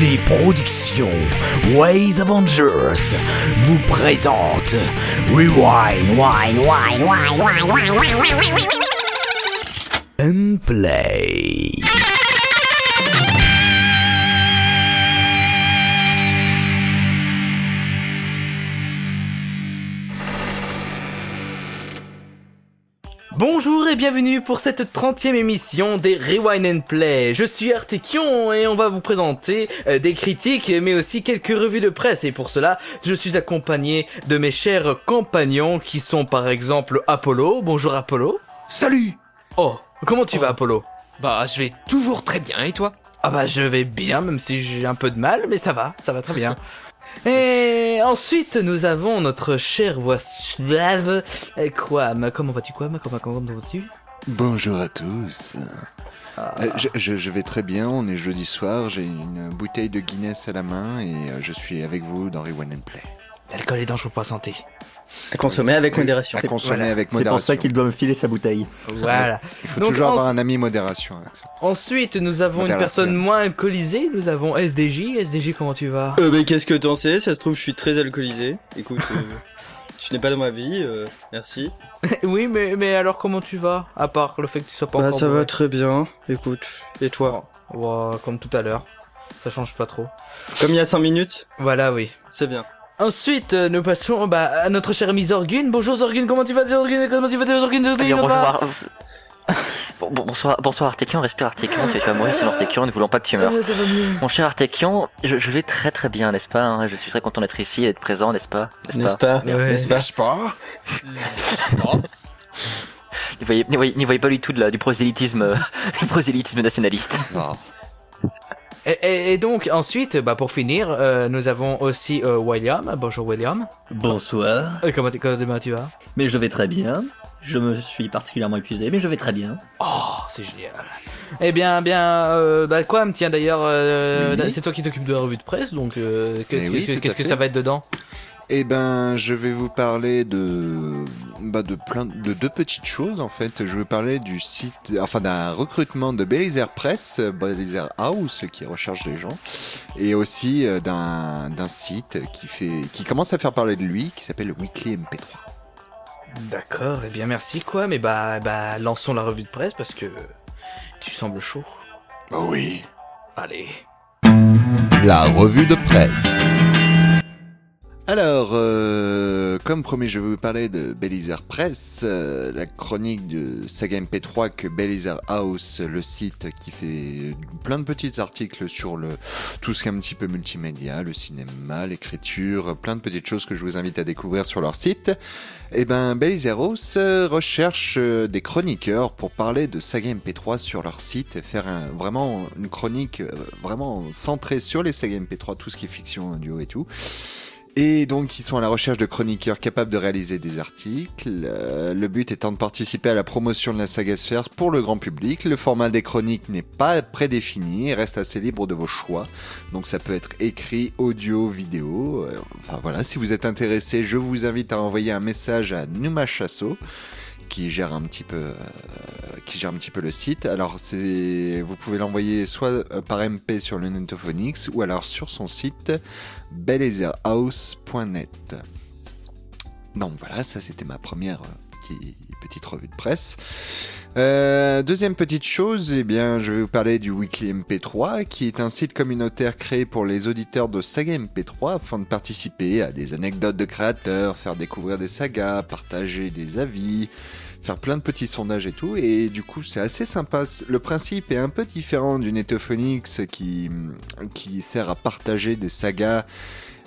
Les productions Ways Avengers vous présentent Rewind, Wine, Wine, Wine, Wine, Wine, Wine, Wine, Wine, and Play. Bonjour et bienvenue pour cette 30e émission des Rewind and Play. Je suis Artekion et on va vous présenter euh, des critiques mais aussi quelques revues de presse et pour cela je suis accompagné de mes chers compagnons qui sont par exemple Apollo. Bonjour Apollo. Salut Oh, comment tu vas Apollo? Bah, je vais toujours très bien, et toi? Ah bah je vais bien même si j'ai un peu de mal mais ça va, ça va très bien. Et ensuite, nous avons notre chère voix suave, Quam. Comment vas-tu, Quam Comment, comment vas-tu? Bonjour à tous. Ah. Euh, je, je- je vais très bien, on est jeudi soir, j'ai une bouteille de Guinness à la main et euh, je suis avec vous dans Rewind and Play. L'alcool est dangereux pour la santé. À consommer avec modération. À consommer voilà. avec C'est modération. pour ça qu'il doit me filer sa bouteille. Voilà. Il faut Donc, toujours en- avoir un ami modération. Ensuite, nous avons une personne moins alcoolisée. Nous avons SDJ. SDJ, comment tu vas? Euh, mais qu'est-ce que t'en sais? Ça se trouve, je suis très alcoolisé. Écoute, euh, tu n'es pas dans ma vie, euh, merci. Oui, mais, mais alors comment tu vas? À part le fait que tu sois pas Bah, encore ça va très bien. Écoute, et toi? Ouais, comme tout à l'heure. Ça change pas trop. Comme il y a 5 minutes, Voilà, oui. c'est bien. Ensuite, euh, nous passons bah, à notre cher ami Zorgun. Bonjour Zorgun, comment tu vas Zorgun Comment tu vas Zorgun Zorgun, Eh bien, bonjour, Bon- bonsoir, bonsoir Artekion, respire Artekion, tu vas mourir sinon Artekion, ne voulons pas que tu meurs. Ça va mieux. Mon cher Artekion, je, je vais très très bien, n'est-ce pas hein? Je suis très content d'être ici et d'être présent, n'est-ce pas? N'est-ce pas? N'est-ce pas? Pas? N'y voyez, pas du tout de la, du prosélytisme, euh, du prosélytisme nationaliste. Et, et- et donc, ensuite, bah, pour finir, euh, nous avons aussi euh, William. Bonjour William. Bonsoir. Euh, comment, tu- comment tu vas? Mais je vais très bien. Je me suis particulièrement épuisé, mais je vais très bien. Oh, c'est génial. Eh bien, bien, euh, bah quoi, tiens d'ailleurs, euh, Oui. c'est toi qui t'occupes de la revue de presse, donc euh, qu'est-ce que- oui, ça va être dedans? Eh ben, je vais vous parler de, bah, de plein, de deux petites choses en fait. Je vais vous parler du site, enfin d'un recrutement de Belizer Press, Belizer House qui recherche des gens, et aussi euh, d'un, d'un site qui fait, qui commence à faire parler de lui, qui s'appelle Weekly MP3. D'accord, eh bien merci quoi, mais bah, bah lançons la revue de presse parce que tu sembles chaud. Oui. Allez. La revue de presse. Alors, euh, comme promis, je vais vous parler de Belizer Press, euh, la chronique de Saga MP3 que Belizer House, le site qui fait plein de petits articles sur le tout ce qui est un petit peu multimédia, le cinéma, l'écriture, plein de petites choses que je vous invite à découvrir sur leur site. Et ben, Belizer House euh, recherche des chroniqueurs pour parler de Saga MP3 sur leur site faire un- vraiment une chronique vraiment centrée sur les Saga MP3, tout ce qui est fiction, audio et tout. Et donc, ils sont à la recherche de chroniqueurs capables de réaliser des articles. Euh, le but étant de participer à la promotion de la saga Sphere pour le grand public. Le format des chroniques n'est pas prédéfini reste assez libre de vos choix. Donc, ça peut être écrit, audio, vidéo. Euh, Enfin voilà, si vous êtes intéressé, je vous invite à envoyer un message à Numa Chasso qui gère un petit peu euh, qui gère un petit peu le site. Alors c'est vous pouvez l'envoyer soit euh, par MP sur le Netophonix ou alors sur son site bellezerhouse.net. Donc voilà, ça c'était ma première euh, petit- petite revue de presse. Euh, deuxième petite chose, eh bien, je vais vous parler du Weekly MP3, qui est un site communautaire créé pour les auditeurs de saga MP3 afin de participer à des anecdotes de créateurs, faire découvrir des sagas, partager des avis, faire plein de petits sondages et tout. Et du coup, c'est assez sympa. Le principe est un peu différent du Netophonix qui, qui sert à partager des sagas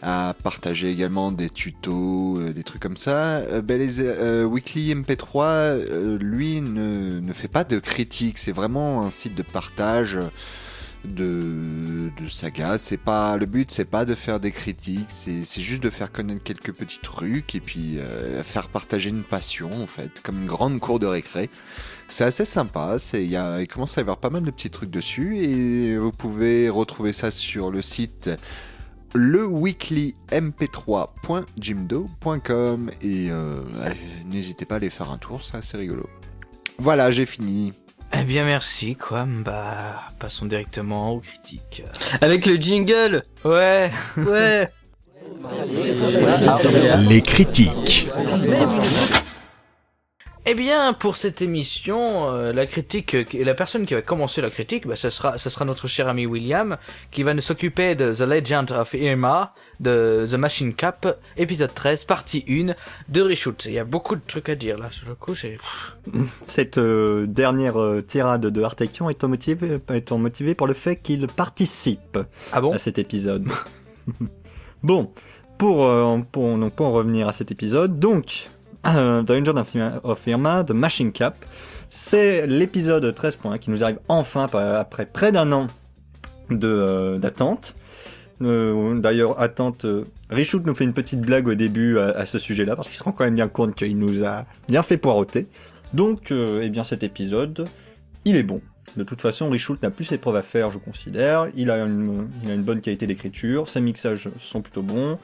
à partager également des tutos, euh, des trucs comme ça. Euh, Belize- euh, Weekly MP3, euh, lui, ne, ne fait pas de critique. C'est vraiment un site de partage de, de sagas. C'est pas le but, c'est pas de faire des critiques. C'est juste de faire connaître quelques petits trucs et puis euh, faire partager une passion en fait, comme une grande cour de récré. C'est assez sympa. C'est il il commence à y avoir pas mal de petits trucs dessus et vous pouvez retrouver ça sur le site leweeklymp3.jimdo.com et euh, n'hésitez pas à aller faire un tour, c'est assez rigolo. Voilà, j'ai fini. Eh bien merci quoi, bah passons directement aux critiques. Avec le jingle Ouais. Ouais Les critiques. Eh bien, pour cette émission, euh, la critique, euh, la personne qui va commencer la critique, bah, ce sera, ce sera notre cher ami William, qui va nous s'occuper de The Legend of Irma, de The Machine Cap, épisode 13, partie 1, de Reshoot. Il y a beaucoup de trucs à dire, là, sur le coup, c'est... Cette euh, dernière euh, tirade de Artekion étant motivée, étant motivée par le fait qu'il participe Ah bon à cet épisode. bon, pour, pour, donc, pour en revenir à cet épisode, donc, euh, The Legend of Irma- The Machine Cap, c'est l'épisode 13 points qui nous arrive enfin après près d'un an de euh, d'attente. Euh, D'ailleurs, attente. Euh, Richout nous fait une petite blague au début à, ce sujet-là parce qu'il se rend quand même bien compte qu'il nous a bien fait poireauter. Donc, euh, eh bien, cet épisode, il est bon. De toute façon, Richout n'a plus ses preuves à faire, je considère. Il a une bonne qualité d'écriture, ses mixages sont plutôt bons,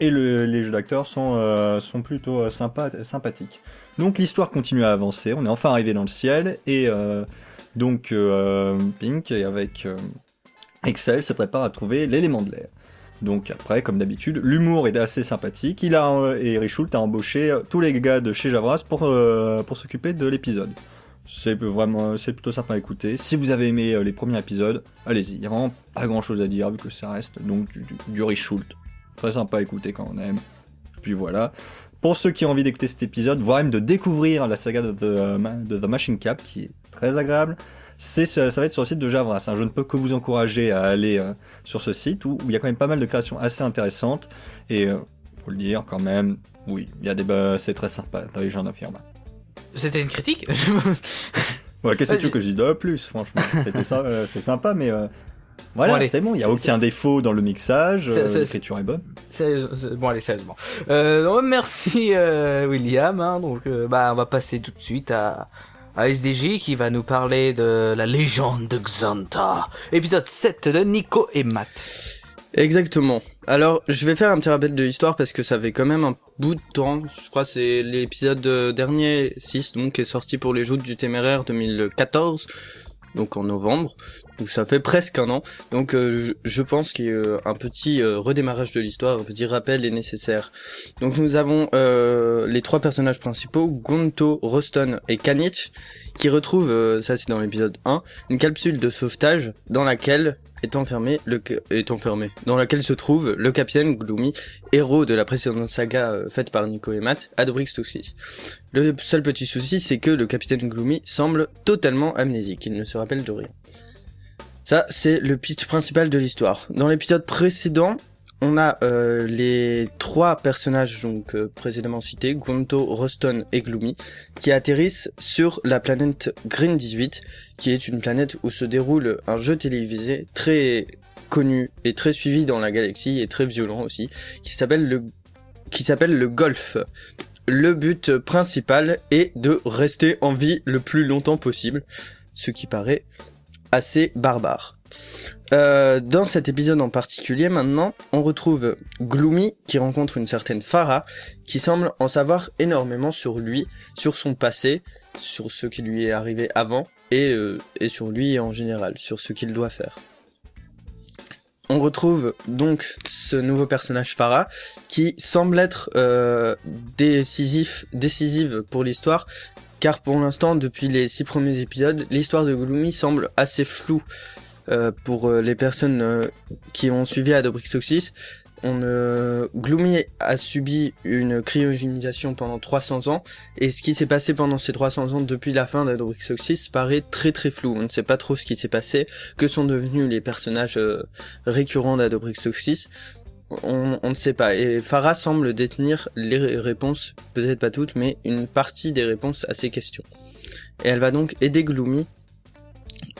et le- les jeux d'acteurs sont, euh, plutôt euh, sympa, sympathiques. Donc l'histoire continue à avancer, on est enfin arrivé dans le ciel, et euh, donc Pink, avec Excel, se prépare à trouver l'élément de l'air. Donc après, comme d'habitude, l'humour est assez sympathique. Il a et Richoult a embauché tous les gars de chez Javras pour s'occuper de l'épisode. C'est vraiment c'est plutôt sympa à écouter. Si vous avez aimé les premiers épisodes, allez-y. Il y a vraiment pas grand chose à dire vu que ça reste donc du, du. Très sympa à écouter quand on aime. Puis voilà. Pour ceux qui ont envie d'écouter cet épisode, voire même de découvrir la saga de The, euh, Ma- de The Machine Cap, qui est très agréable, c'est ça va être sur le site de Javras. hein. Je ne peux que vous encourager à aller euh, sur ce site où, où il y a quand même pas mal de créations assez intéressantes. Et euh, faut le dire quand même, oui, il y a des bah, c'est très sympa. Legend of Irma. C'était une critique? Ouais, qu'est-ce que tu Euh, veux que je dise de plus, franchement? C'était ça, euh, c'est sympa, mais euh, voilà, Bon, c'est bon. Il y a aucun défaut dans le mixage. C'est- euh, c'est- L'écriture est bonne. C'est- Bon, allez, sérieusement. Euh, non, merci euh, William. hein. donc, euh, bah, on va passer tout de suite à, à SDJ qui va nous parler de la légende de Xanta. Épisode 7 de Nico et Matt. Exactement. Alors, je vais faire un petit rappel de l'histoire parce que ça fait quand même un bout de temps. Je crois que c'est l'épisode dernier 6, donc, qui est sorti pour les Joutes du Téméraire 2014, donc en novembre. Ça fait presque un an. Donc euh, je, pense qu'un petit euh, redémarrage de l'histoire, un petit rappel est nécessaire. Donc nous avons euh, les trois personnages principaux, Gonto, Roston et Kanich, qui retrouvent, ça c'est dans l'épisode 1, une capsule de sauvetage dans laquelle est enfermé le est enfermé dans laquelle se trouve le capitaine Gloomy héros de la précédente saga faite par Nico et Matt Adobrix Toxis. Le seul petit souci c'est que le capitaine Gloomy semble totalement amnésique, il ne se rappelle de rien. Ça c'est le pitch principal de l'histoire. Dans l'épisode précédent, on a euh, les trois personnages donc euh, précédemment cités, Gonto, Roston et Gloomy, qui atterrissent sur la planète Green 18, qui est une planète où se déroule un jeu télévisé très connu et très suivi dans la galaxie et très violent aussi, qui s'appelle le qui s'appelle le golf. Le but principal est de rester en vie le plus longtemps possible, ce qui paraît assez barbare. Euh, dans cet épisode en particulier, maintenant, on retrouve Gloomy qui rencontre une certaine Farah qui semble en savoir énormément sur lui, sur son passé, sur ce qui lui est arrivé avant et, euh, et sur lui en général, sur ce qu'il doit faire. On retrouve donc ce nouveau personnage Farah qui semble être euh, décisif, décisive pour l'histoire car pour l'instant, depuis les six premiers épisodes, l'histoire de Gloomy semble assez floue euh, pour euh, les personnes euh, qui ont suivi Adobrix Oxys. On, Gloomy a subi une cryogénisation pendant 300 ans, et ce qui s'est passé pendant ces 300 ans depuis la fin d'Adobrix Oxys paraît très très flou. On ne sait pas trop ce qui s'est passé, que sont devenus les personnages récurrents d'Adobrix Oxys. On, ne sait pas. Et Farah semble détenir les ré- réponses, peut-être pas toutes, mais une partie des réponses à ces questions. Et elle va donc aider Gloomy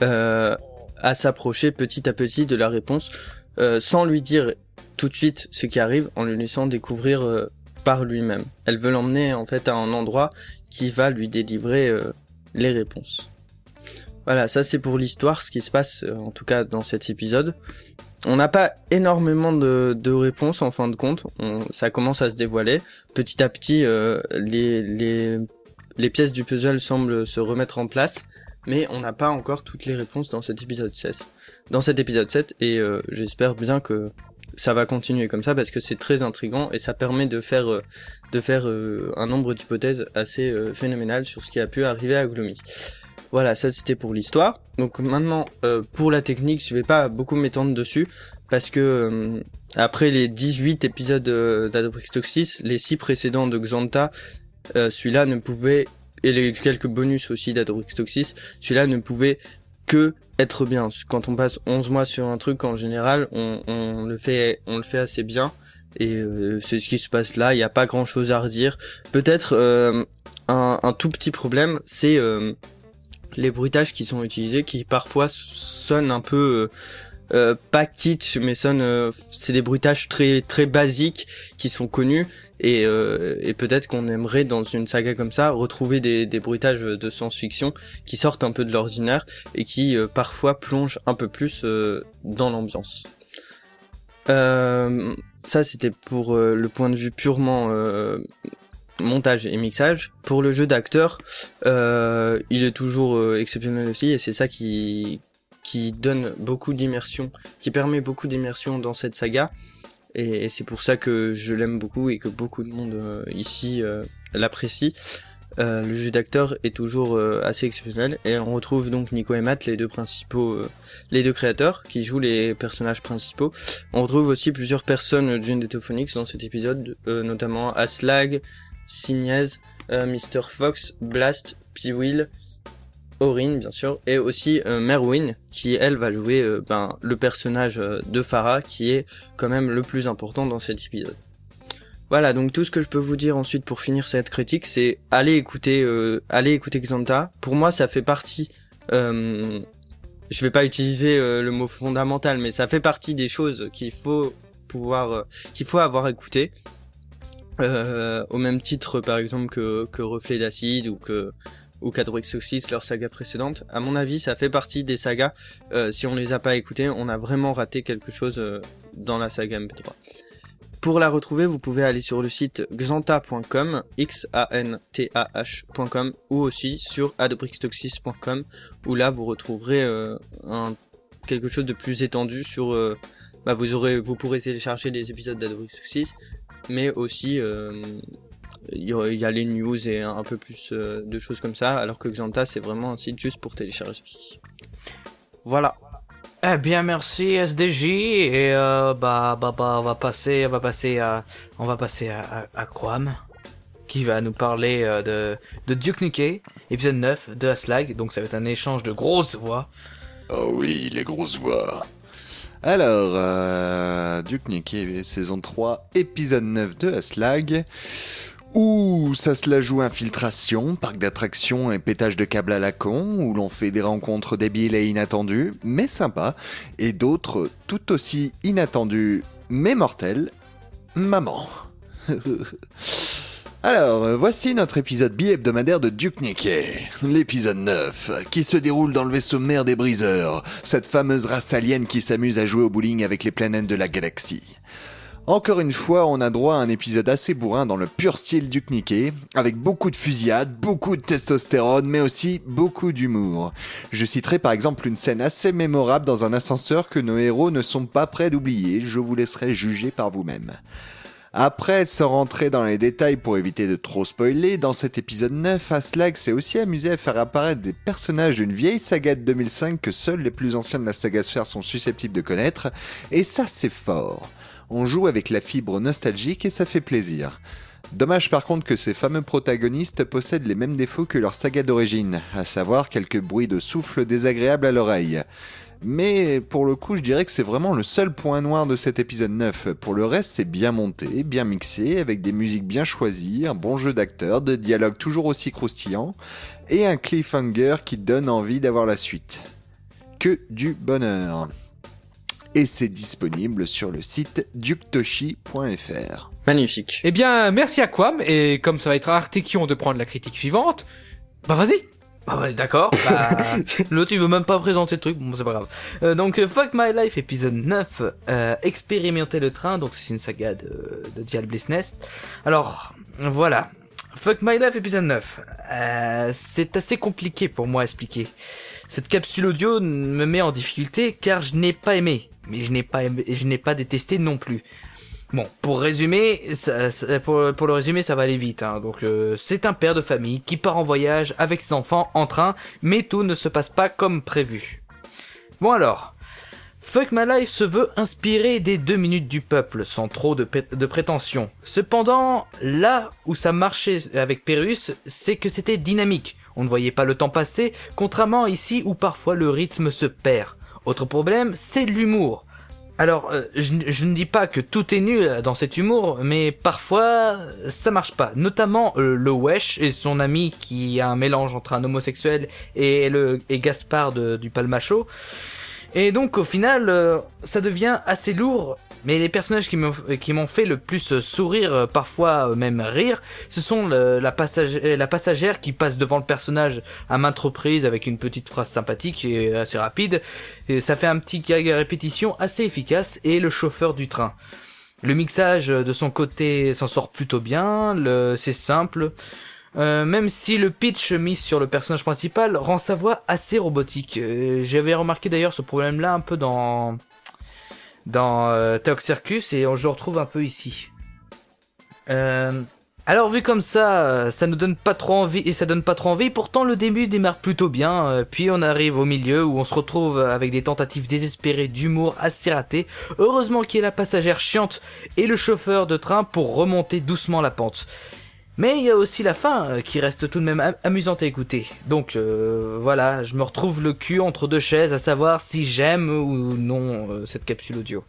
euh, à s'approcher petit à petit de la réponse, euh, sans lui dire tout de suite ce qui arrive, en lui laissant découvrir euh, par lui-même. Elle veut l'emmener en fait à un endroit qui va lui délivrer les réponses. Voilà, ça c'est pour l'histoire, ce qui se passe en tout cas dans cet épisode. On n'a pas énormément de, de réponses en fin de compte, ça commence à se dévoiler. Petit à petit, euh, les, les, les pièces du puzzle semblent se remettre en place, mais on n'a pas encore toutes les réponses dans cet épisode 16. Dans cet épisode 7, et euh, j'espère bien que ça va continuer comme ça parce que c'est très intrigant et ça permet de faire euh, de faire un nombre d'hypothèses assez phénoménal sur ce qui a pu arriver à Gloomy. Voilà, ça c'était pour l'histoire. Donc maintenant euh, pour la technique, je vais pas beaucoup m'étendre dessus parce que euh, après les 18 épisodes euh, d'Adoprix Toxis, les 6 précédents de Xanta, celui-là ne pouvait et les quelques bonus aussi d'Adoprix Toxis, celui-là ne pouvait que être bien. Quand on passe 11 mois sur un truc, en général, on, le fait, on le fait assez bien. Et c'est ce qui se passe là. Il n'y a pas grand chose à redire. Peut-être un, tout petit problème, c'est les bruitages qui sont utilisés, qui parfois sonnent un peu euh, euh, pas kitsch, mais sonnent. euh, c'est des bruitages très très basiques qui sont connus. Et, et peut-être qu'on aimerait dans une saga comme ça retrouver des, des bruitages de science-fiction qui sortent un peu de l'ordinaire et qui parfois plongent un peu plus dans l'ambiance. Ça c'était pour le point de vue purement montage et mixage. Pour le jeu d'acteur, euh, il est toujours euh, exceptionnel aussi et c'est ça qui qui donne beaucoup d'immersion, qui permet beaucoup d'immersion dans cette saga. Et, c'est pour ça que je l'aime beaucoup et que beaucoup de monde euh, ici euh, l'apprécie. Euh, le jeu d'acteur est toujours assez exceptionnel et on retrouve donc Nico et Matt, les deux principaux, les deux créateurs qui jouent les personnages principaux. On retrouve aussi plusieurs personnes du Netophonics dans cet épisode, notamment Aslag, Signez, euh, Mr. Fox, Blast, Peewill, Orin bien sûr, et aussi euh, Merwin qui elle va jouer euh, ben, le personnage de Farah qui est quand même le plus important dans cet épisode. Voilà, donc tout ce que je peux vous dire ensuite pour finir cette critique, c'est aller écouter, aller écouter Xanta. Pour moi, ça fait partie. Euh, je vais pas utiliser le mot fondamental, mais ça fait partie des choses qu'il faut pouvoir, qu'il faut avoir écouté. Euh, au même titre, par exemple, que, Reflet d'acide ou que ou leur saga précédente. À mon avis, ça fait partie des sagas. euh, si on les a pas écoutées, on a vraiment raté quelque chose euh, dans la saga MP3. Pour la retrouver, vous pouvez aller sur le site xanta.com, x a n t a h.com ou aussi sur adobrixtoxis.com où là vous retrouverez quelque chose de plus étendu sur bah, vous aurez vous pourrez télécharger les épisodes d'Adobrixtoxis mais aussi euh, il y, a- il y a les news et un peu plus euh, de choses comme ça alors que Xanta c'est vraiment un site juste pour télécharger. Voilà. Eh bien, merci SDJ et euh, bah bah bah on va passer on va passer à on va passer à, à, à Quam qui va nous parler euh, de de Duke Nukem épisode 9 de Aslag donc ça va être un échange de grosses voix. Oh oui, les grosses voix. Alors, euh, Duke Nukem, saison 3, épisode 9 de Aslag, où ça se la joue infiltration, parc d'attractions et pétage de câbles à la con, où l'on fait des rencontres débiles et inattendues, mais sympas, et d'autres tout aussi inattendues, mais mortelles, maman. Alors, euh, voici notre épisode bi-hebdomadaire de Duke Nukem, l'épisode 9, qui se déroule dans le vaisseau mère des briseurs, cette fameuse race alien qui s'amuse à jouer au bowling avec les planètes de la galaxie. Encore une fois, on a droit à un épisode assez bourrin dans le pur style Duke Nukem, avec beaucoup de fusillades, beaucoup de testostérone, mais aussi beaucoup d'humour. Je citerai par exemple une scène assez mémorable dans un ascenseur que nos héros ne sont pas prêts d'oublier, je vous laisserai juger par vous-même. Après, sans rentrer dans les détails pour éviter de trop spoiler, dans cet épisode 9, Aslag s'est aussi amusé à faire apparaître des personnages d'une vieille saga de 2005 que seuls les plus anciens de la saga sphère sont susceptibles de connaître, et ça c'est fort. On joue avec la fibre nostalgique et ça fait plaisir. Dommage par contre que ces fameux protagonistes possèdent les mêmes défauts que leur saga d'origine, à savoir quelques bruits de souffle désagréables à l'oreille. Mais pour le coup, je dirais que c'est vraiment le seul point noir de cet épisode 9. Pour le reste, c'est bien monté, bien mixé, avec des musiques bien choisies, un bon jeu d'acteurs, des dialogues toujours aussi croustillants, et un cliffhanger qui donne envie d'avoir la suite. Que du bonheur. Et c'est disponible sur le site duktoshi.fr. Magnifique. Eh bien, merci à Quam, et comme ça va être à Artekion de prendre la critique suivante, bah vas-y Ah ouais, d'accord. Bah, l'autre, tu veux même pas présenter le truc. Bon, c'est pas grave. Euh, donc, euh, Fuck My Life, épisode 9, euh, expérimenter le train. Donc, c'est une saga de, de Dial Bliss Nest. Alors, voilà. Fuck My Life épisode 9. Euh, c'est assez compliqué pour moi à expliquer. Cette capsule audio me met en difficulté car je n'ai pas aimé, mais je n'ai pas aimé, je n'ai pas détesté non plus. Bon, pour résumer, ça, pour, le résumer, ça va aller vite. Hein. Donc, euh, c'est un père de famille qui part en voyage avec ses enfants en train, mais tout ne se passe pas comme prévu. Bon alors, Fuck My Life se veut inspiré des deux minutes du peuple, sans trop de, prétention. Cependant, là où ça marchait avec Pérus, c'est que c'était dynamique. On ne voyait pas le temps passer, contrairement ici où parfois le rythme se perd. Autre problème, c'est l'humour. Alors, euh, je, ne dis pas que tout est nul dans cet humour, mais parfois ça marche pas. Notamment euh, le Wesh et son ami qui a un mélange entre un homosexuel et le et Gaspard du Palmacho. Et donc au final, euh, ça devient assez lourd. Mais les personnages qui m'ont fait le plus sourire, euh, parfois même rire, ce sont la, passagère, qui passe devant le personnage à maintes reprises avec une petite phrase sympathique et assez rapide. Et ça fait un petit gag à répétition assez efficace et le chauffeur du train. Le mixage de son côté s'en sort plutôt bien, c'est simple. Euh, même si le pitch mis sur le personnage principal rend sa voix assez robotique. Euh, J'avais remarqué d'ailleurs ce problème-là un peu dans dans euh, Theox Circus et je le retrouve un peu ici. Euh, alors vu comme ça, euh, ça nous donne pas trop envie et ça donne pas trop envie. Pourtant le début démarre plutôt bien. euh, puis on arrive au milieu où on se retrouve avec des tentatives désespérées d'humour assez ratées. Heureusement qu'il y a la passagère chiante et le chauffeur de train pour remonter doucement la pente. Mais il y a aussi la fin euh, qui reste tout de même am- amusante à écouter. Donc euh, voilà, je me retrouve le cul entre deux chaises à savoir si j'aime ou non euh, cette capsule audio.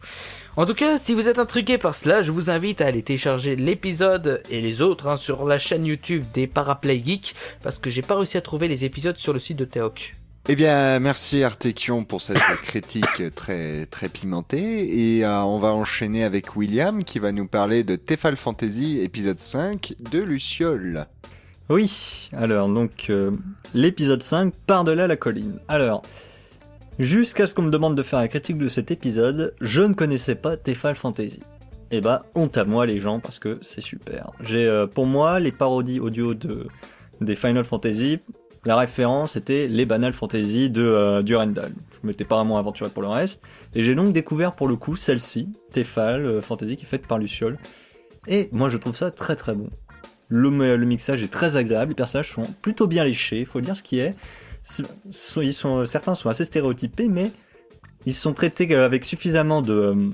En tout cas, si vous êtes intrigué par cela, je vous invite à aller télécharger l'épisode et les autres hein, sur la chaîne YouTube des Paraplay Geeks parce que j'ai pas réussi à trouver les épisodes sur le site de Théoc. Eh bien, merci Artekion pour cette critique très très pimentée et euh, on va enchaîner avec William qui va nous parler de Tefal Fantasy épisode 5 de Luciole. Oui, alors donc euh, l'épisode 5, Par-delà la colline. Alors, jusqu'à ce qu'on me demande de faire la critique de cet épisode, je ne connaissais pas Tefal Fantasy. Et bah, honte à moi les gens parce que c'est super. J'ai euh, pour moi les parodies audio de des Final Fantasy, la référence était les Banal Fantasy de euh, Durandal. Je m'étais pas vraiment aventuré pour le reste et j'ai donc découvert pour le coup celle-ci, Tefal euh, Fantasy qui est faite par Luciole. Et moi je trouve ça très très bon. Le, le mixage est très agréable, les personnages sont plutôt bien léchés, faut dire ce qui est. Ils sont, certains sont assez stéréotypés, mais ils sont traités avec suffisamment de, euh,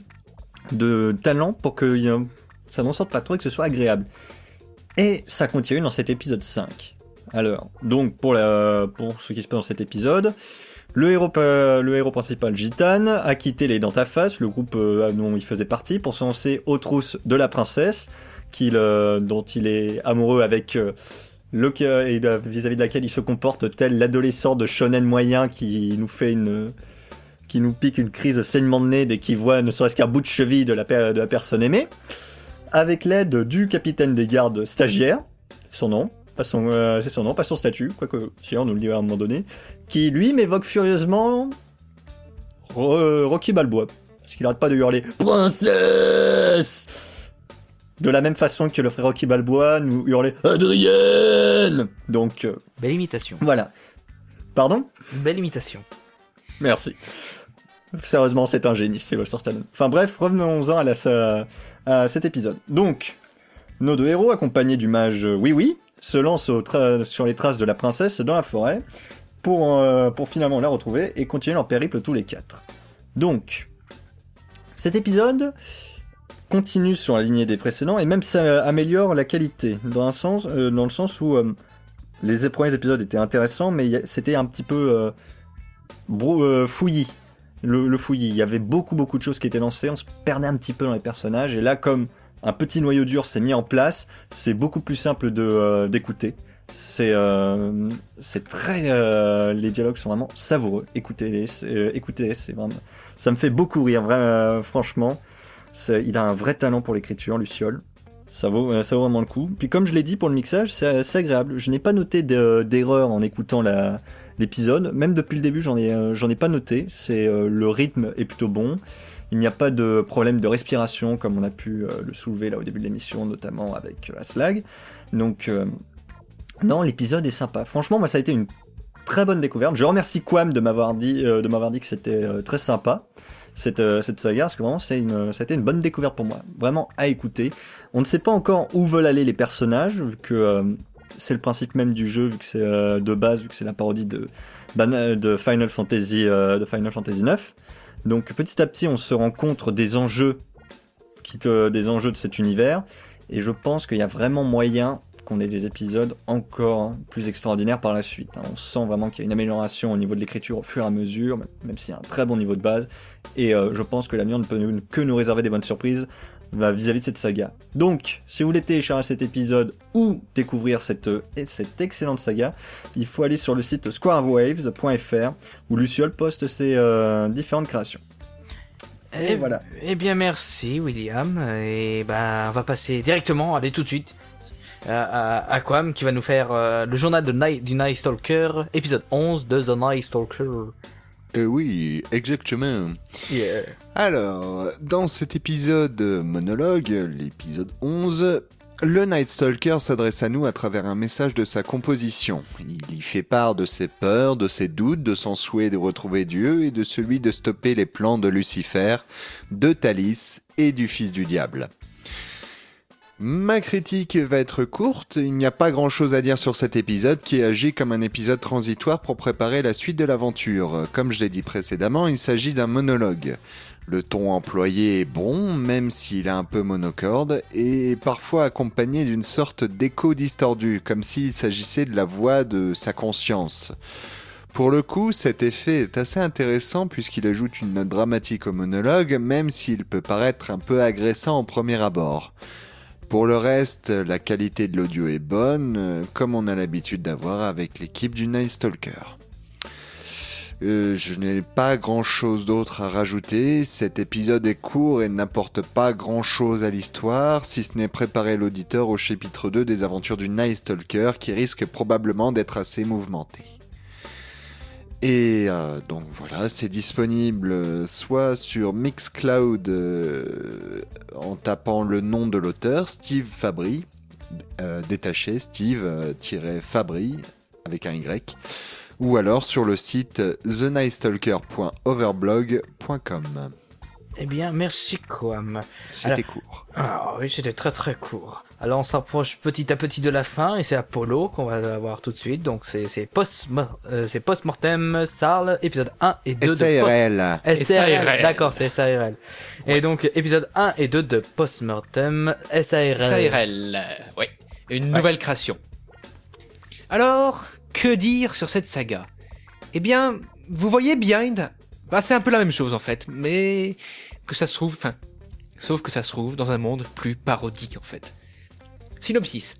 de talent pour que euh, ça n'en sorte pas trop et que ce soit agréable. Et ça continue dans cet épisode 5. Alors, donc pour, la, pour ce qui se passe dans cet épisode, le héros, le héros principal, Gitan, a quitté les Dents à Face, le groupe euh, dont il faisait partie, pour se lancer aux trousses de la princesse, euh, dont il est amoureux avec euh, le, et vis-à-vis de laquelle il se comporte tel l'adolescent de shonen moyen qui nous fait une qui nous pique une crise de saignement de nez dès qu'il voit ne serait-ce qu'un bout de cheville de la, de la personne aimée, avec l'aide du capitaine des gardes stagiaire, son nom, pas son, euh, c'est son nom, pas son statut, quoique si on nous le dit à un moment donné, qui lui m'évoque furieusement Ro- Rocky Balboa, parce qu'il arrête pas de hurler Princesse de la même façon que le frère Rocky Balboa nous hurlait Adrienne Donc euh, Belle imitation. voilà. Pardon? Belle imitation. Merci. Sérieusement, c'est un génie, Sylvester Stallone. Enfin bref, revenons-en à, la, à cet épisode. Donc, nos deux héros, accompagnés du mage Oui Oui, se tra- sur les traces de la princesse dans la forêt pour, euh, pour finalement la retrouver et continuer leur périple tous les quatre. Donc, cet épisode continue sur la lignée des précédents et même ça améliore la qualité, dans, un sens, euh, dans le sens où euh, les premiers épisodes étaient intéressants, mais c'était un petit peu euh, brou- euh, fouillis. Le, le. Il y avait beaucoup beaucoup de choses qui étaient lancées, on se perdait un petit peu dans les personnages, et là comme un petit noyau dur s'est mis en place, c'est beaucoup plus simple de euh, d'écouter. C'est euh, c'est très euh, les dialogues sont vraiment savoureux. Écoutez-les, écoutez-les, c'est vraiment ça me fait beaucoup rire, franchement. Il a un vrai talent pour l'écriture, Luciole. Ça vaut, ça vaut vraiment le coup. Puis comme je l'ai dit pour le mixage, c'est agréable. Je n'ai pas noté de- d'erreur en écoutant l'épisode. Même depuis le début, j'en ai, j'en ai pas noté. C'est le rythme est plutôt bon. Il n'y a pas de problème de respiration comme on a pu euh, le soulever là au début de l'émission, notamment avec euh, Aslag. Donc, euh, non, l'épisode est sympa. Franchement, moi, ça a été une très bonne découverte. Je remercie Quam de m'avoir dit, de dit que c'était très sympa cette, cette saga, parce que vraiment, c'est une, ça a été une bonne découverte pour moi. Vraiment à écouter. On ne sait pas encore où veulent aller les personnages, vu que c'est le principe même du jeu, vu que c'est de base, vu que c'est la parodie de, de Final Fantasy, de Final Fantasy 9. Donc petit à petit, on se rend compte des enjeux, qui des enjeux de cet univers, et je pense qu'il y a vraiment moyen qu'on ait des épisodes encore plus extraordinaires par la suite. hein. On sent vraiment qu'il y a une amélioration au niveau de l'écriture au fur et à mesure, même- s'il y a un très bon niveau de base, et euh, je pense que l'avenir ne peut que nous réserver des bonnes surprises vis-à-vis de cette saga. Donc, si vous voulez télécharger cet épisode ou découvrir cette, euh, cette excellente saga, il faut aller sur le site squarewaves.fr où Luciole poste ses euh, différentes créations. Et Eh- voilà. Eh bien, merci, William. Et bah, on va passer directement, allez tout de suite, à, à, à Quam qui va nous faire euh, le journal de Night, du Night Stalker, épisode 11 de The Night Stalker. Euh, oui, exactement. Yeah. Alors, dans cet épisode monologue, l'épisode 11, le Night Stalker s'adresse à nous à travers un message de sa composition. Il y fait part de ses peurs, de ses doutes, de son souhait de retrouver Dieu et de celui de stopper les plans de Lucifer, de Thalys et du Fils du Diable. Ma critique va être courte, il n'y a pas grand chose à dire sur cet épisode qui agit comme un épisode transitoire pour préparer la suite de l'aventure. Comme je l'ai dit précédemment, il s'agit d'un monologue. Le ton employé est bon, même s'il est un peu monocorde, et est parfois accompagné d'une sorte d'écho distordu, comme s'il s'agissait de la voix de sa conscience. Pour le coup, cet effet est assez intéressant puisqu'il ajoute une note dramatique au monologue, même s'il peut paraître un peu agressant au premier abord. Pour le reste, la qualité de l'audio est bonne, euh, comme on a l'habitude d'avoir avec l'équipe du Night Stalker. Euh, je n'ai pas grand chose d'autre à rajouter. Cet épisode est court et n'apporte pas grand chose à l'histoire, si ce n'est préparer l'auditeur au chapitre 2 des aventures du Night Stalker qui risque probablement d'être assez mouvementé. Et euh, donc voilà, c'est disponible euh, soit sur Mixcloud en tapant le nom de l'auteur, Steve Fabry, détaché, Steve-Fabry, avec un Y, ou alors sur le site thenightstalker.overblog.com. Eh bien, merci, Quam. C'était Alors- court. Ah oui, c'était très très court. Alors on s'approche petit à petit de la fin et c'est Apollo qu'on va avoir tout de suite. Donc c'est c'est post euh, c'est post-mortem Sarl épisode 1 et 2 de post SARL. SARL. SARL. D'accord, c'est SARL. Et donc épisode 1 et 2 de post-mortem SARL. SARL. Oui. Une nouvelle création. Alors, que dire sur cette saga? Eh bien, vous voyez Behind? Bah, C'est un peu la même chose en fait, mais que ça se trouve, enfin, sauf que ça se trouve dans un monde plus parodique en fait. Synopsis.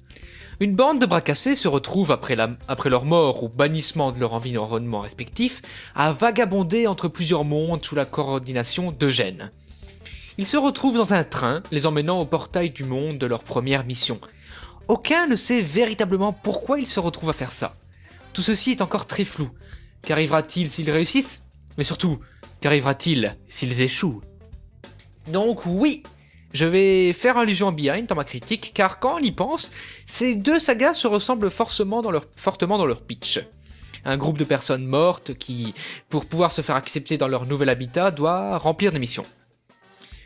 Une bande de bras cassés se retrouve après, après leur mort ou bannissement de leur environnement respectif à vagabonder entre plusieurs mondes sous la coordination d'Eugène. Ils se retrouvent dans un train, les emmenant au portail du monde de leur première mission. Aucun ne sait véritablement pourquoi ils se retrouvent à faire ça. Tout ceci est encore très flou. Qu'arrivera-t-il s'ils réussissent? Mais surtout, qu'arrivera-t-il s'ils échouent? Donc oui, je vais faire allusion à Behind dans ma critique, car quand on y pense, ces deux sagas se ressemblent fortement dans leur pitch. Un groupe de personnes mortes qui, pour pouvoir se faire accepter dans leur nouvel habitat, doit remplir des missions.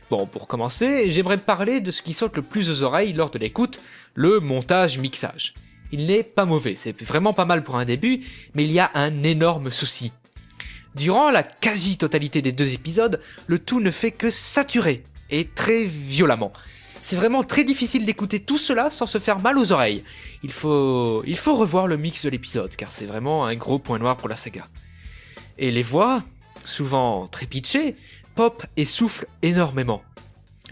Bon, pour commencer, j'aimerais parler de ce qui saute le plus aux oreilles lors de l'écoute, le montage-mixage. Il n'est pas mauvais, c'est vraiment pas mal pour un début, mais il y a un énorme souci. Durant la quasi-totalité des deux épisodes, le tout ne fait que saturer, et très violemment. C'est vraiment très difficile d'écouter tout cela sans se faire mal aux oreilles. Il faut, il faut revoir le mix de l'épisode, car c'est vraiment un gros point noir pour la saga. Et les voix, souvent très pitchées, pop et soufflent énormément.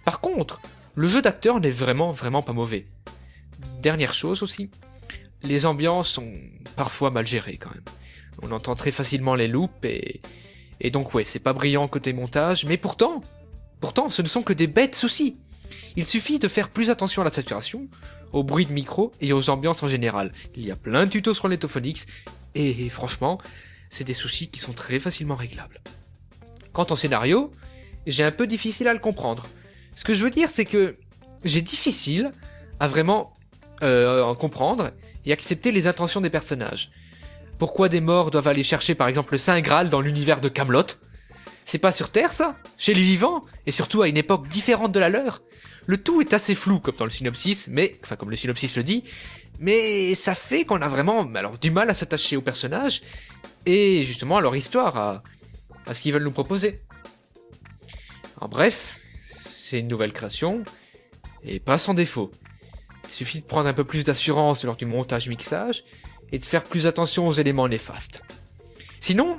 Par contre, le jeu d'acteur n'est vraiment, vraiment pas mauvais. Dernière chose aussi, les ambiances sont parfois mal gérées quand même. On entend très facilement les loops et, et donc ouais, c'est pas brillant côté montage, mais pourtant, pourtant, ce ne sont que des bêtes soucis. Il suffit de faire plus attention à la saturation, au bruit de micro et aux ambiances en général. Il y a plein de tutos sur Netophonix et, et franchement, c'est des soucis qui sont très facilement réglables. Quant au scénario, j'ai un peu difficile à le comprendre. Ce que je veux dire, c'est que j'ai difficile à vraiment euh, en comprendre et accepter les intentions des personnages. Pourquoi des morts doivent aller chercher par exemple le Saint Graal dans l'univers de Camelot? C'est pas sur Terre ça? Chez les vivants? Et surtout à une époque différente de la leur? Le tout est assez flou comme dans le synopsis, mais, comme le synopsis le dit, mais ça fait qu'on a vraiment alors, du mal à s'attacher aux personnages et justement à leur histoire, à, à ce qu'ils veulent nous proposer. En bref, c'est une nouvelle création, et pas sans défaut. Il suffit de prendre un peu plus d'assurance lors du montage-mixage, et de faire plus attention aux éléments néfastes. Sinon,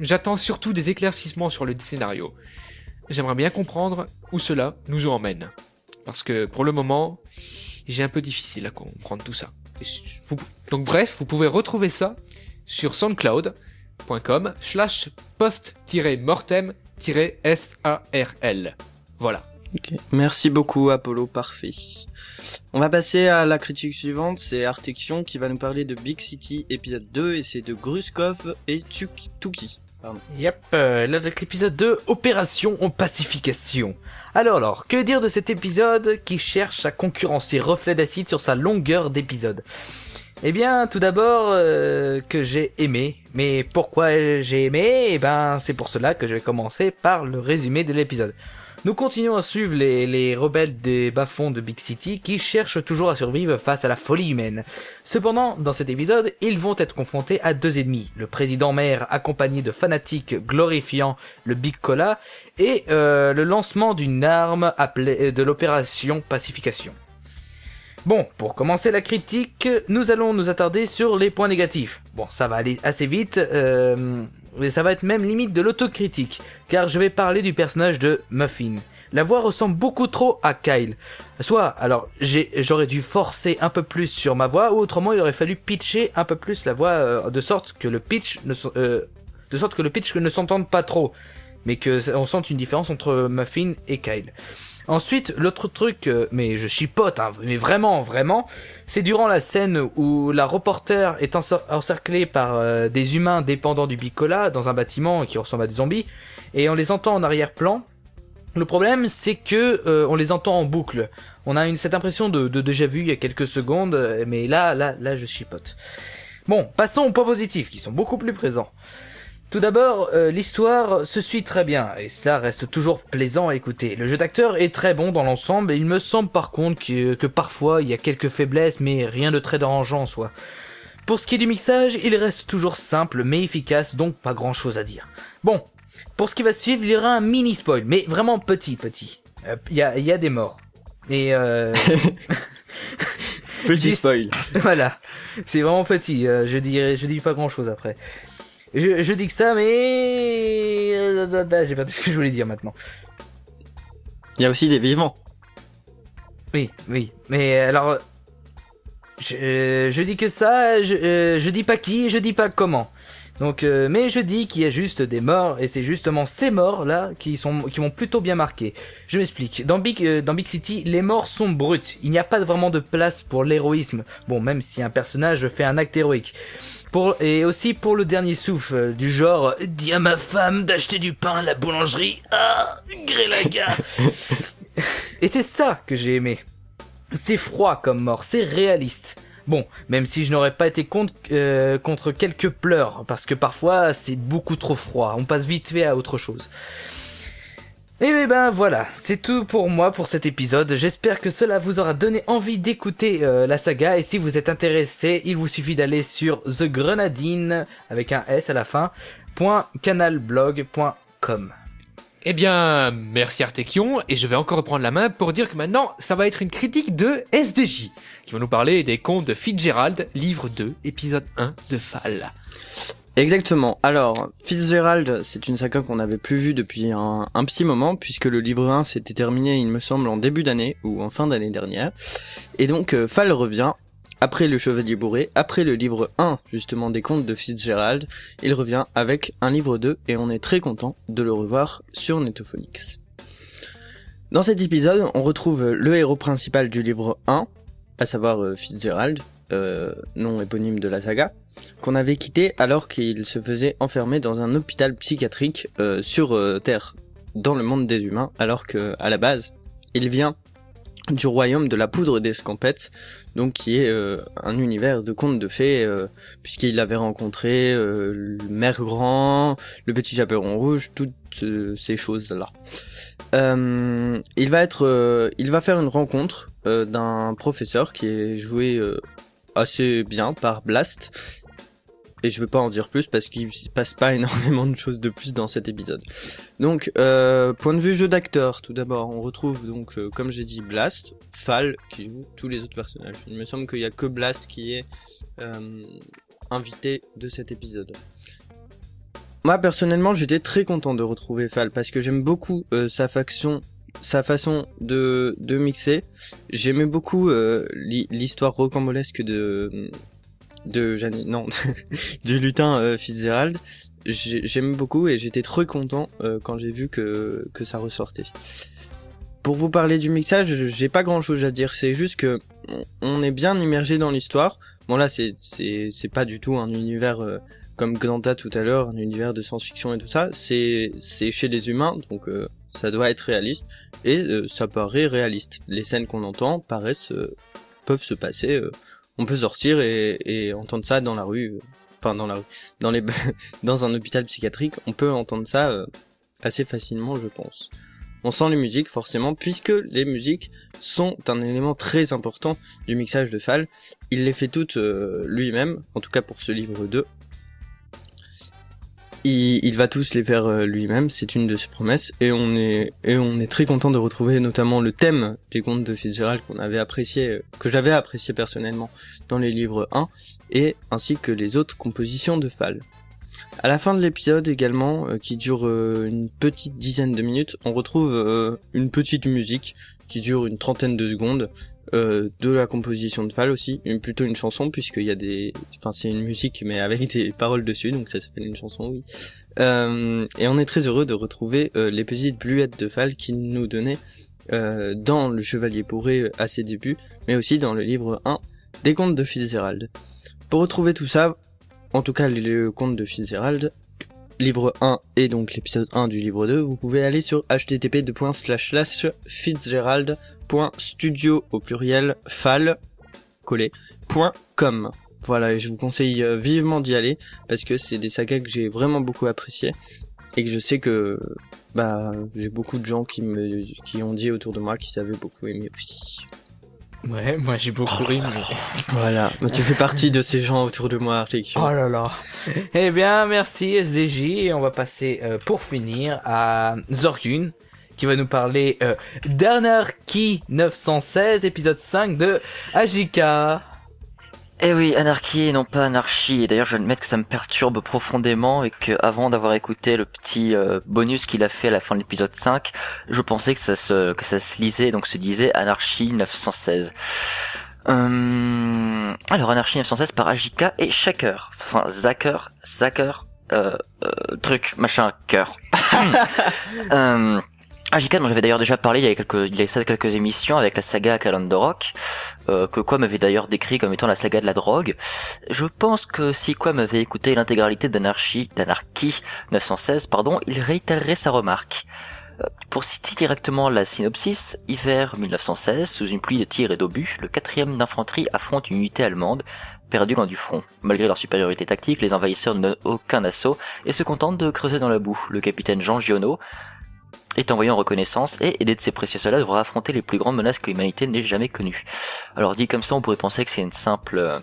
j'attends surtout des éclaircissements sur le scénario. J'aimerais bien comprendre où cela nous emmène. Parce que pour le moment, j'ai un peu difficile à comprendre tout ça. Donc bref, vous pouvez retrouver ça sur soundcloud.com slash post-mortem-sarl. Voilà. Merci beaucoup Apollo, parfait. On va passer à la critique suivante, c'est Artexion qui va nous parler de Big City épisode 2 et c'est de Gruskov et Tuki. Yep, euh, là avec l'épisode 2, Opération en pacification. Alors alors, que dire de cet épisode qui cherche à concurrencer Reflet d'acide sur sa longueur d'épisode? Eh bien, tout d'abord, euh, que j'ai aimé. Mais pourquoi j'ai aimé? Eh ben, c'est pour cela que je vais commencer par le résumé de l'épisode. Nous continuons à suivre les, les rebelles des bas-fonds de Big City qui cherchent toujours à survivre face à la folie humaine. Cependant, dans cet épisode, ils vont être confrontés à deux ennemis. Le président maire accompagné de fanatiques glorifiant le Big Cola et euh, le lancement d'une arme appelée de l'opération pacification. Bon, pour commencer la critique, nous allons nous attarder sur les points négatifs. Bon, ça va aller assez vite, euh, ça va être même limite de l'autocritique, car je vais parler du personnage de Muffin. La voix ressemble beaucoup trop à Kyle. Soit, alors, j'aurais dû forcer un peu plus sur ma voix, ou autrement il aurait fallu pitcher un peu plus la voix, euh, de sorte que le pitch ne, euh, de sorte que le pitch ne s'entende pas trop, mais que on sente une différence entre Muffin et Kyle. Ensuite, l'autre truc, euh, mais je chipote, hein, mais vraiment, vraiment, c'est durant la scène où la reporter est encer- encerclée par euh, des humains dépendants du Bicola dans un bâtiment qui ressemble à des zombies, et on les entend en arrière-plan. Le problème, c'est que euh, on les entend en boucle. On a une, cette impression de, de déjà vu il y a quelques secondes, euh, mais là, là, là, je chipote. Bon, passons aux points positifs, qui sont beaucoup plus présents. Tout d'abord, euh, l'histoire se suit très bien, et cela reste toujours plaisant à écouter. Le jeu d'acteur est très bon dans l'ensemble, et il me semble par contre que, que parfois il y a quelques faiblesses, mais rien de très dérangeant en soi. Pour ce qui est du mixage, il reste toujours simple mais efficace, donc pas grand chose à dire. Bon, pour ce qui va suivre, il y aura un mini spoil, mais vraiment petit, petit. Euh, Il y, a, il y a des morts. Et euh, Petit spoil. voilà, c'est vraiment petit. euh, je dirais, je dis pas grand chose après. Je, je dis que ça, mais euh, j'ai perdu ce que je voulais dire maintenant. Il y a aussi des vivants. Oui, oui, mais alors, je, je dis que ça, je, euh, je dis pas qui, je dis pas comment. Donc, euh, mais je dis qu'il y a juste des morts, et c'est justement ces morts là qui sont, qui m'ont plutôt bien marqué. Je m'explique. Dans Big, euh, dans Big City, les morts sont brutes. Il n'y a pas vraiment de place pour l'héroïsme. Bon, même si un personnage fait un acte héroïque. Pour, et aussi pour le dernier souffle, euh, du genre, dis à ma femme d'acheter du pain à la boulangerie. Ah, Grélaga. et c'est ça que j'ai aimé. C'est froid comme mort, c'est réaliste. Bon, même si je n'aurais pas été contre, euh, contre quelques pleurs, parce que parfois c'est beaucoup trop froid, on passe vite fait à autre chose. Et ben voilà, c'est tout pour moi pour cet épisode. J'espère que cela vous aura donné envie d'écouter euh, la saga. Et si vous êtes intéressé, il vous suffit d'aller sur The Grenadine avec un S à la fin. .canalblog.com. Eh bien, merci Artekion, et je vais encore reprendre la main pour dire que maintenant, ça va être une critique de SDJ, qui va nous parler des contes de Fitzgerald, livre 2, épisode 1 de Fall. Exactement. Alors, Fitzgerald, c'est une saga qu'on n'avait plus vue depuis un, petit moment, puisque le livre 1 s'était terminé, il me semble, en début d'année, ou en fin d'année dernière. Et donc, euh, Fall revient, après le Chevalier Bourré, après le livre 1, justement, des contes de Fitzgerald, il revient avec un livre 2, et on est très content de le revoir sur Netophonix. Dans cet épisode, on retrouve le héros principal du livre 1, à savoir euh, Fitzgerald, euh, nom éponyme de la saga, qu'on avait quitté alors qu'il se faisait enfermer dans un hôpital psychiatrique euh, sur euh, Terre, dans le monde des humains, alors que à la base, il vient du royaume de la poudre d'escampette, donc qui est euh, un univers de contes de fées, euh, puisqu'il avait rencontré euh, le maire grand, le petit chaperon rouge, toutes euh, ces choses-là. Il va être, il va faire une rencontre d'un professeur qui est joué assez bien par Blast. Et je veux pas en dire plus parce qu'il se passe pas énormément de choses de plus dans cet épisode. Donc, euh, point de vue jeu d'acteur, tout d'abord, on retrouve donc, euh, comme j'ai dit, Blast, Fall, qui joue tous les autres personnages. Il me semble qu'il y a que Blast qui est euh, invité de cet épisode. Moi, personnellement, j'étais très content de retrouver Fall parce que j'aime beaucoup sa faction, sa façon de, de mixer. J'aimais beaucoup l'hi- l'histoire rocambolesque de de Jani- non, du lutin euh, Fitzgerald. J'ai- J'aime beaucoup et j'étais très content euh, quand j'ai vu que que ça ressortait. Pour vous parler du mixage, j'ai pas grand chose à dire. C'est juste que on- est bien immergé dans l'histoire. Bon là, c'est c'est pas du tout un univers euh, comme Glanta tout à l'heure, un univers de science-fiction et tout ça. C'est c'est chez les humains, donc ça doit être réaliste et ça paraît réaliste. Les scènes qu'on entend paraissent peuvent se passer. On peut sortir et, et entendre ça dans la rue, euh, enfin dans la rue, dans les dans un hôpital psychiatrique. On peut entendre ça euh, assez facilement, je pense. On sent les musiques forcément, puisque les musiques sont un élément très important du mixage de Fall. Il les fait toutes euh, lui-même, en tout cas pour ce livre 2. Il, va tous les faire euh, lui-même, c'est une de ses promesses, et on est très content de retrouver notamment le thème des contes de Fitzgerald qu'on avait apprécié, euh, que j'avais apprécié personnellement dans les livres 1, et ainsi que les autres compositions de Fall. À la fin de l'épisode également, euh, qui dure une petite dizaine de minutes, on retrouve une petite musique qui dure une trentaine de secondes euh, de la composition de Fall aussi, une, plutôt une chanson puisqu'il y a des, enfin c'est une musique mais avec des paroles dessus, donc ça s'appelle une chanson, oui. Euh, et on est très heureux de retrouver euh, les petites bluettes de Fall qui nous donnaient euh, dans le Chevalier Bourré à ses débuts, mais aussi dans le livre 1 des contes de Fitzgerald. Pour retrouver tout ça, en tout cas le conte de Fitzgerald, livre 1 et donc l'épisode 1 du livre 2, vous pouvez aller sur http://fitzgerald.studio au pluriel .com. Voilà, et je vous conseille euh, vivement d'y aller parce que c'est des sagas que j'ai vraiment beaucoup apprécié et que je sais que bah j'ai beaucoup de gens qui me qui ont dit autour de moi qu'ils avaient beaucoup aimé aussi. Ouais, moi j'ai beaucoup ri. mais- Voilà, Bah, tu fais partie de ces gens autour de moi, Arlexion. Oh là là. Eh bien, merci SDJ et on va passer euh, pour finir à Zorgun qui va nous parler euh, d'Anarchy 916 épisode 5 de Ajika. Eh oui, anarchie et non pas anarchie. D'ailleurs, je vais admettre que ça me perturbe profondément et que avant d'avoir écouté le petit euh, bonus qu'il a fait à la fin de l'épisode 5, je pensais que ça se que ça se lisait donc se disait anarchie 916. Hum, alors anarchie 916 par Ajika et Shaker. Enfin Zacker, Zacker, euh, euh, truc machin cœur. Hum, Ajika dont j'avais d'ailleurs déjà parlé il y a quelques il y a quelques émissions avec la saga Calendorok euh, que Quoi m'avait d'ailleurs décrit comme étant la saga de la drogue. Je pense que si Quoi m'avait écouté l'intégralité d'Anarchie, d'Anarchy 916, pardon, il réitérerait sa remarque. Euh, Pour citer directement la synopsis, hiver 1916, sous une pluie de tirs et d'obus, le 4ème d'infanterie affronte une unité allemande perdue loin du front. Malgré leur supériorité tactique, les envahisseurs ne donnent aucun assaut et se contentent de creuser dans la boue. Le capitaine Jean Giono est envoyé en reconnaissance et, aidé de ses précieux soldats, devra affronter les plus grandes menaces que l'humanité n'ait jamais connues. Alors dit comme ça, on pourrait penser que c'est une simple, euh,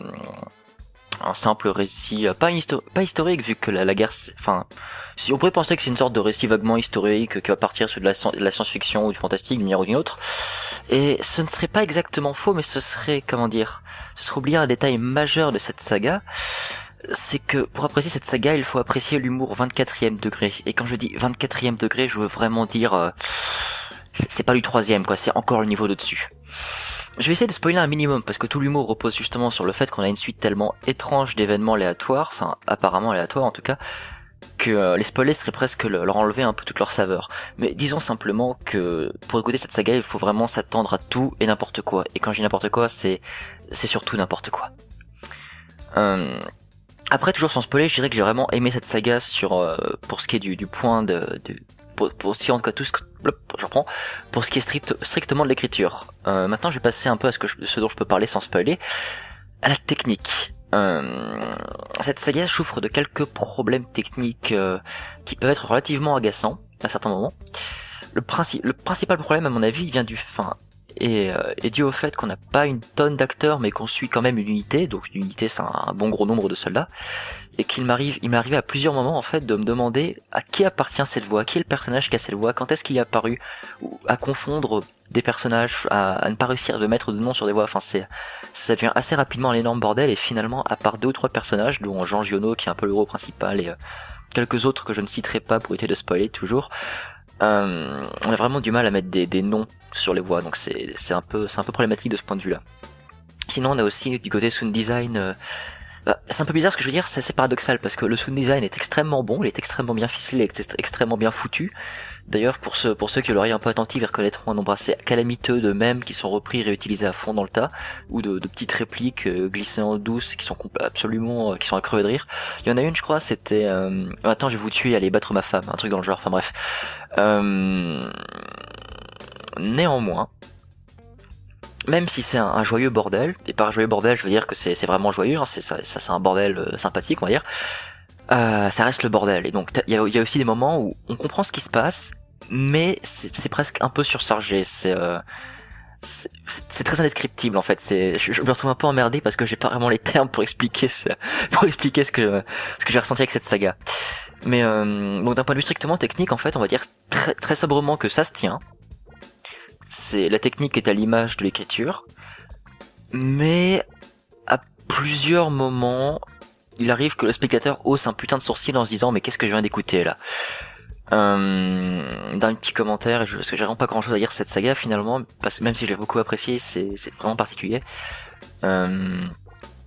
un simple récit, euh, pas, historique vu que la, guerre, enfin, si on pourrait penser que c'est une sorte de récit vaguement historique qui va partir sur de la, la science-fiction ou du fantastique d'une manière ou d'une autre. Et ce ne serait pas exactement faux, mais ce serait, comment dire, ce serait oublier un détail majeur de cette saga. C'est que pour apprécier cette saga, il faut apprécier l'humour 24e degré. Et quand je dis 24e degré, je veux vraiment dire, euh, c'est pas du troisième, quoi. C'est encore le niveau d'au-dessus. Je vais essayer de spoiler un minimum parce que tout l'humour repose justement sur le fait qu'on a une suite tellement étrange d'événements aléatoires, enfin apparemment aléatoires en tout cas, que euh, les spoilers seraient presque le- leur enlever un peu toute leur saveur. Mais disons simplement que pour écouter cette saga, il faut vraiment s'attendre à tout et n'importe quoi. Et quand je dis n'importe quoi, c'est c'est surtout n'importe quoi. Euh, après, toujours sans spoiler, je dirais que j'ai vraiment aimé cette saga sur euh, pour ce qui est du, du point de, de pour, pour, si on- tout ce que- je reprends, pour ce qui est strict, strictement de l'écriture. Euh, maintenant, je vais passer un peu à ce, que je- ce dont je peux parler sans spoiler, à la technique. Euh, cette saga souffre de quelques problèmes techniques euh, qui peuvent être relativement agaçants à certains moments. Le, le principal problème, à mon avis, vient du fin et euh, est dû au fait qu'on n'a pas une tonne d'acteurs, mais qu'on suit quand même une unité. Donc une unité, c'est un, bon gros nombre de soldats, et qu'il m'arrive, il m'est à plusieurs moments en fait de me demander à qui appartient cette voix, qui est le personnage qui a cette voix, quand est-ce qu'il est apparu, ou à confondre des personnages, à, ne pas réussir de mettre de nom sur des voix. Enfin, c'est ça devient assez rapidement un énorme bordel. Et finalement, à part deux ou trois personnages, dont Jean Giono qui est un peu le héros principal et euh, quelques autres que je ne citerai pas pour éviter de spoiler toujours. Euh, on a vraiment du mal à mettre des, noms sur les voix, donc c'est c'est un peu c'est un peu problématique de ce point de vue-là. Sinon, on a aussi du côté sound design. euh, bah, c'est un peu bizarre ce que je veux dire, c'est c'est paradoxal parce que le sound design est extrêmement bon, il est extrêmement bien ficelé, ext- extrêmement bien foutu. D'ailleurs, pour ceux pour ceux qui l'oreille un peu attentive, ils reconnaîtront un nombre assez calamiteux de mèmes qui sont repris et réutilisés à fond dans le tas, ou de, petites répliques euh, glissées en douce qui sont absolument euh, qui sont à crever de rire. Il y en a une, je crois, c'était euh, attends, je vais vous tuer, allez battre ma femme, un truc dans le genre. Enfin bref. Euh, Néanmoins, même si c'est un, joyeux bordel, et par joyeux bordel, je veux dire que c'est vraiment joyeux, hein, ça, c'est un bordel euh, sympathique, on va dire. Euh, ça reste le bordel. Et donc il y a, aussi des moments où on comprend ce qui se passe, mais c'est c'est presque un peu surchargé. C'est euh, c'est très indescriptible en fait. C'est je, je me retrouve un peu emmerdé parce que j'ai pas vraiment les termes pour expliquer ce, pour expliquer ce que ce que j'ai ressenti avec cette saga. Mais euh, donc d'un point de vue strictement technique, en fait, on va dire très, très sobrement que ça se tient. C'est la technique est à l'image de l'écriture, mais à plusieurs moments, il arrive que le spectateur hausse un putain de sourcil en se disant mais qu'est-ce que je viens d'écouter là? Euh, Dans un petit commentaire, je, parce que j'ai vraiment pas grand chose à dire sur cette saga finalement, parce que même si je l'ai beaucoup apprécié, c'est c'est vraiment particulier. Euh,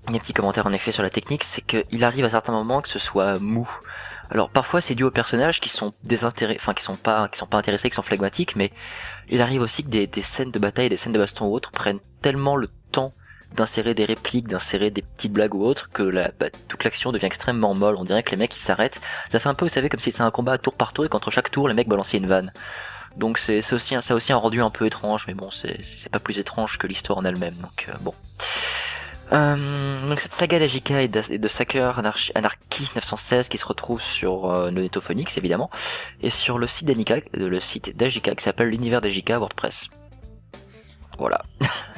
un petit commentaire en effet sur la technique, c'est qu'il arrive à certains moments que ce soit mou. Alors parfois c'est dû aux personnages qui sont désintéressés, enfin qui sont pas, qui sont pas intéressés, qui sont flegmatiques, mais il arrive aussi que des, des scènes de bataille, des scènes de baston ou autres prennent tellement le d'insérer des répliques, d'insérer des petites blagues ou autres que la, bah, toute l'action devient extrêmement molle. On dirait que les mecs ils s'arrêtent. Ça fait un peu, vous savez, comme si c'était un combat tour par tour et qu'entre chaque tour les mecs balançaient une vanne. Donc c'est aussi ça aussi un rendu un peu étrange, mais bon c'est pas plus étrange que l'histoire en elle-même. Donc euh, bon. Euh, donc cette saga d'Ajika et de, de Sacker Anarch- Anarchy 916 qui se retrouve sur euh, le Netophonix évidemment et sur le site d'Anika, euh, le site d'Ajika qui s'appelle l'univers d'Ajika WordPress. Voilà,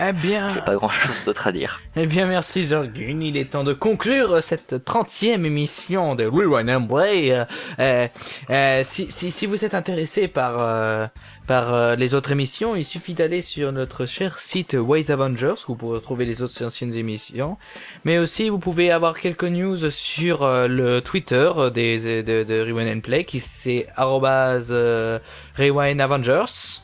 Eh bien, j'ai pas grand chose d'autre à dire. eh bien, merci Zorgun. Il est temps de conclure cette 30e émission de Rewind and Play. Euh, euh, euh, si, si, si vous êtes intéressé par, euh, par euh, les autres émissions, il suffit d'aller sur notre cher site Ways Avengers où vous pourrez retrouver les autres anciennes émissions. Mais aussi, vous pouvez avoir quelques news sur euh, le Twitter des, de, de Rewind and Play qui c'est euh, Rewind Avengers.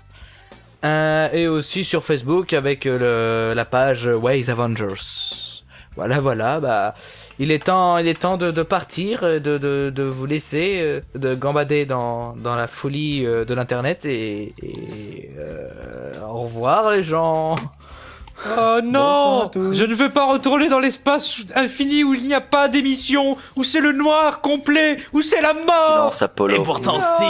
Euh, et aussi sur Facebook avec euh, le, la page Ways Avengers. Voilà, voilà, bah, il est temps, il est temps de, de partir, euh, de, de, de vous laisser, de gambader dans, dans la folie de l'internet et, et euh, au revoir les gens. Oh non. Je ne veux pas retourner dans l'espace infini où il n'y a pas d'émission, où c'est le noir complet, où c'est la mort Silence Apollo. Et pourtant si.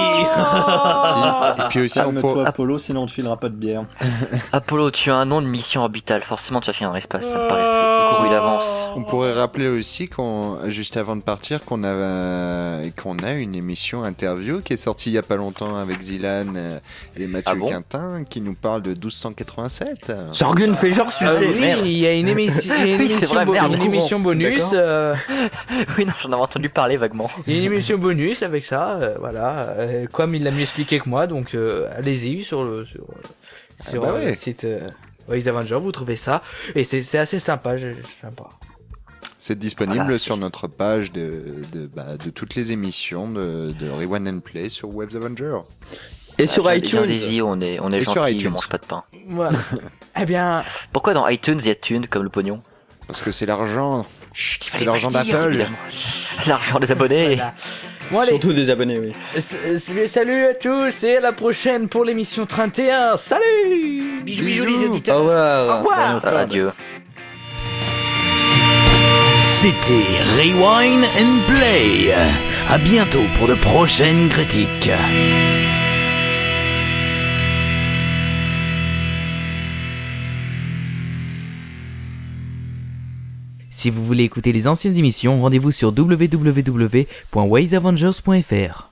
Et puis aussi, on, Calme-toi, Apollo, sinon on te filera pas de bière. Apollo, tu as un nom de mission orbitale, forcément tu vas finir dans l'espace, ça me paraissait couru d'avance. on pourrait rappeler aussi qu'on, juste avant de partir, qu'on a, euh, qu'on a une émission interview qui est sortie il y a pas longtemps avec Zilan euh, et Mathieu Ah bon Quintin qui nous parle de 1287. Sorgun fait Ah oui, merde. il y a une émission, il y a une Oui, c'est émission, vrai, bo- merde, une courant. émission bonus. Euh, oui, non, j'en avais entendu parler vaguement. Il y a une émission bonus avec ça, euh, voilà. Euh, comme il l'a mieux expliqué que moi, donc euh, allez-y sur le sur, euh, sur bah ouais. le site euh, Ways Avengers, vous trouvez ça et c'est c'est assez sympa, sympa. C'est disponible Voilà, sur notre page de, de, bah, de toutes les émissions de, de Rewind and Play sur Webs Avenger. Et sur iTunes. on est, on est Et sur gentil, iTunes. on mange pas de pain. Voilà. eh bien, Pourquoi dans iTunes il y a Thune comme le pognon? Parce que c'est l'argent. C'est l'argent d'Apple. L'argent des abonnés. voilà. Bon Surtout des abonnés, oui. s- s- salut à tous et à la prochaine pour l'émission 31. Salut Bisous bisous les Bisous. Au auditeurs. Au revoir. revoir. Ah, adieu. C'était Rewind and Play. À bientôt pour de prochaines critiques. Si vous voulez écouter les anciennes émissions, rendez-vous sur www.waysavengers.fr.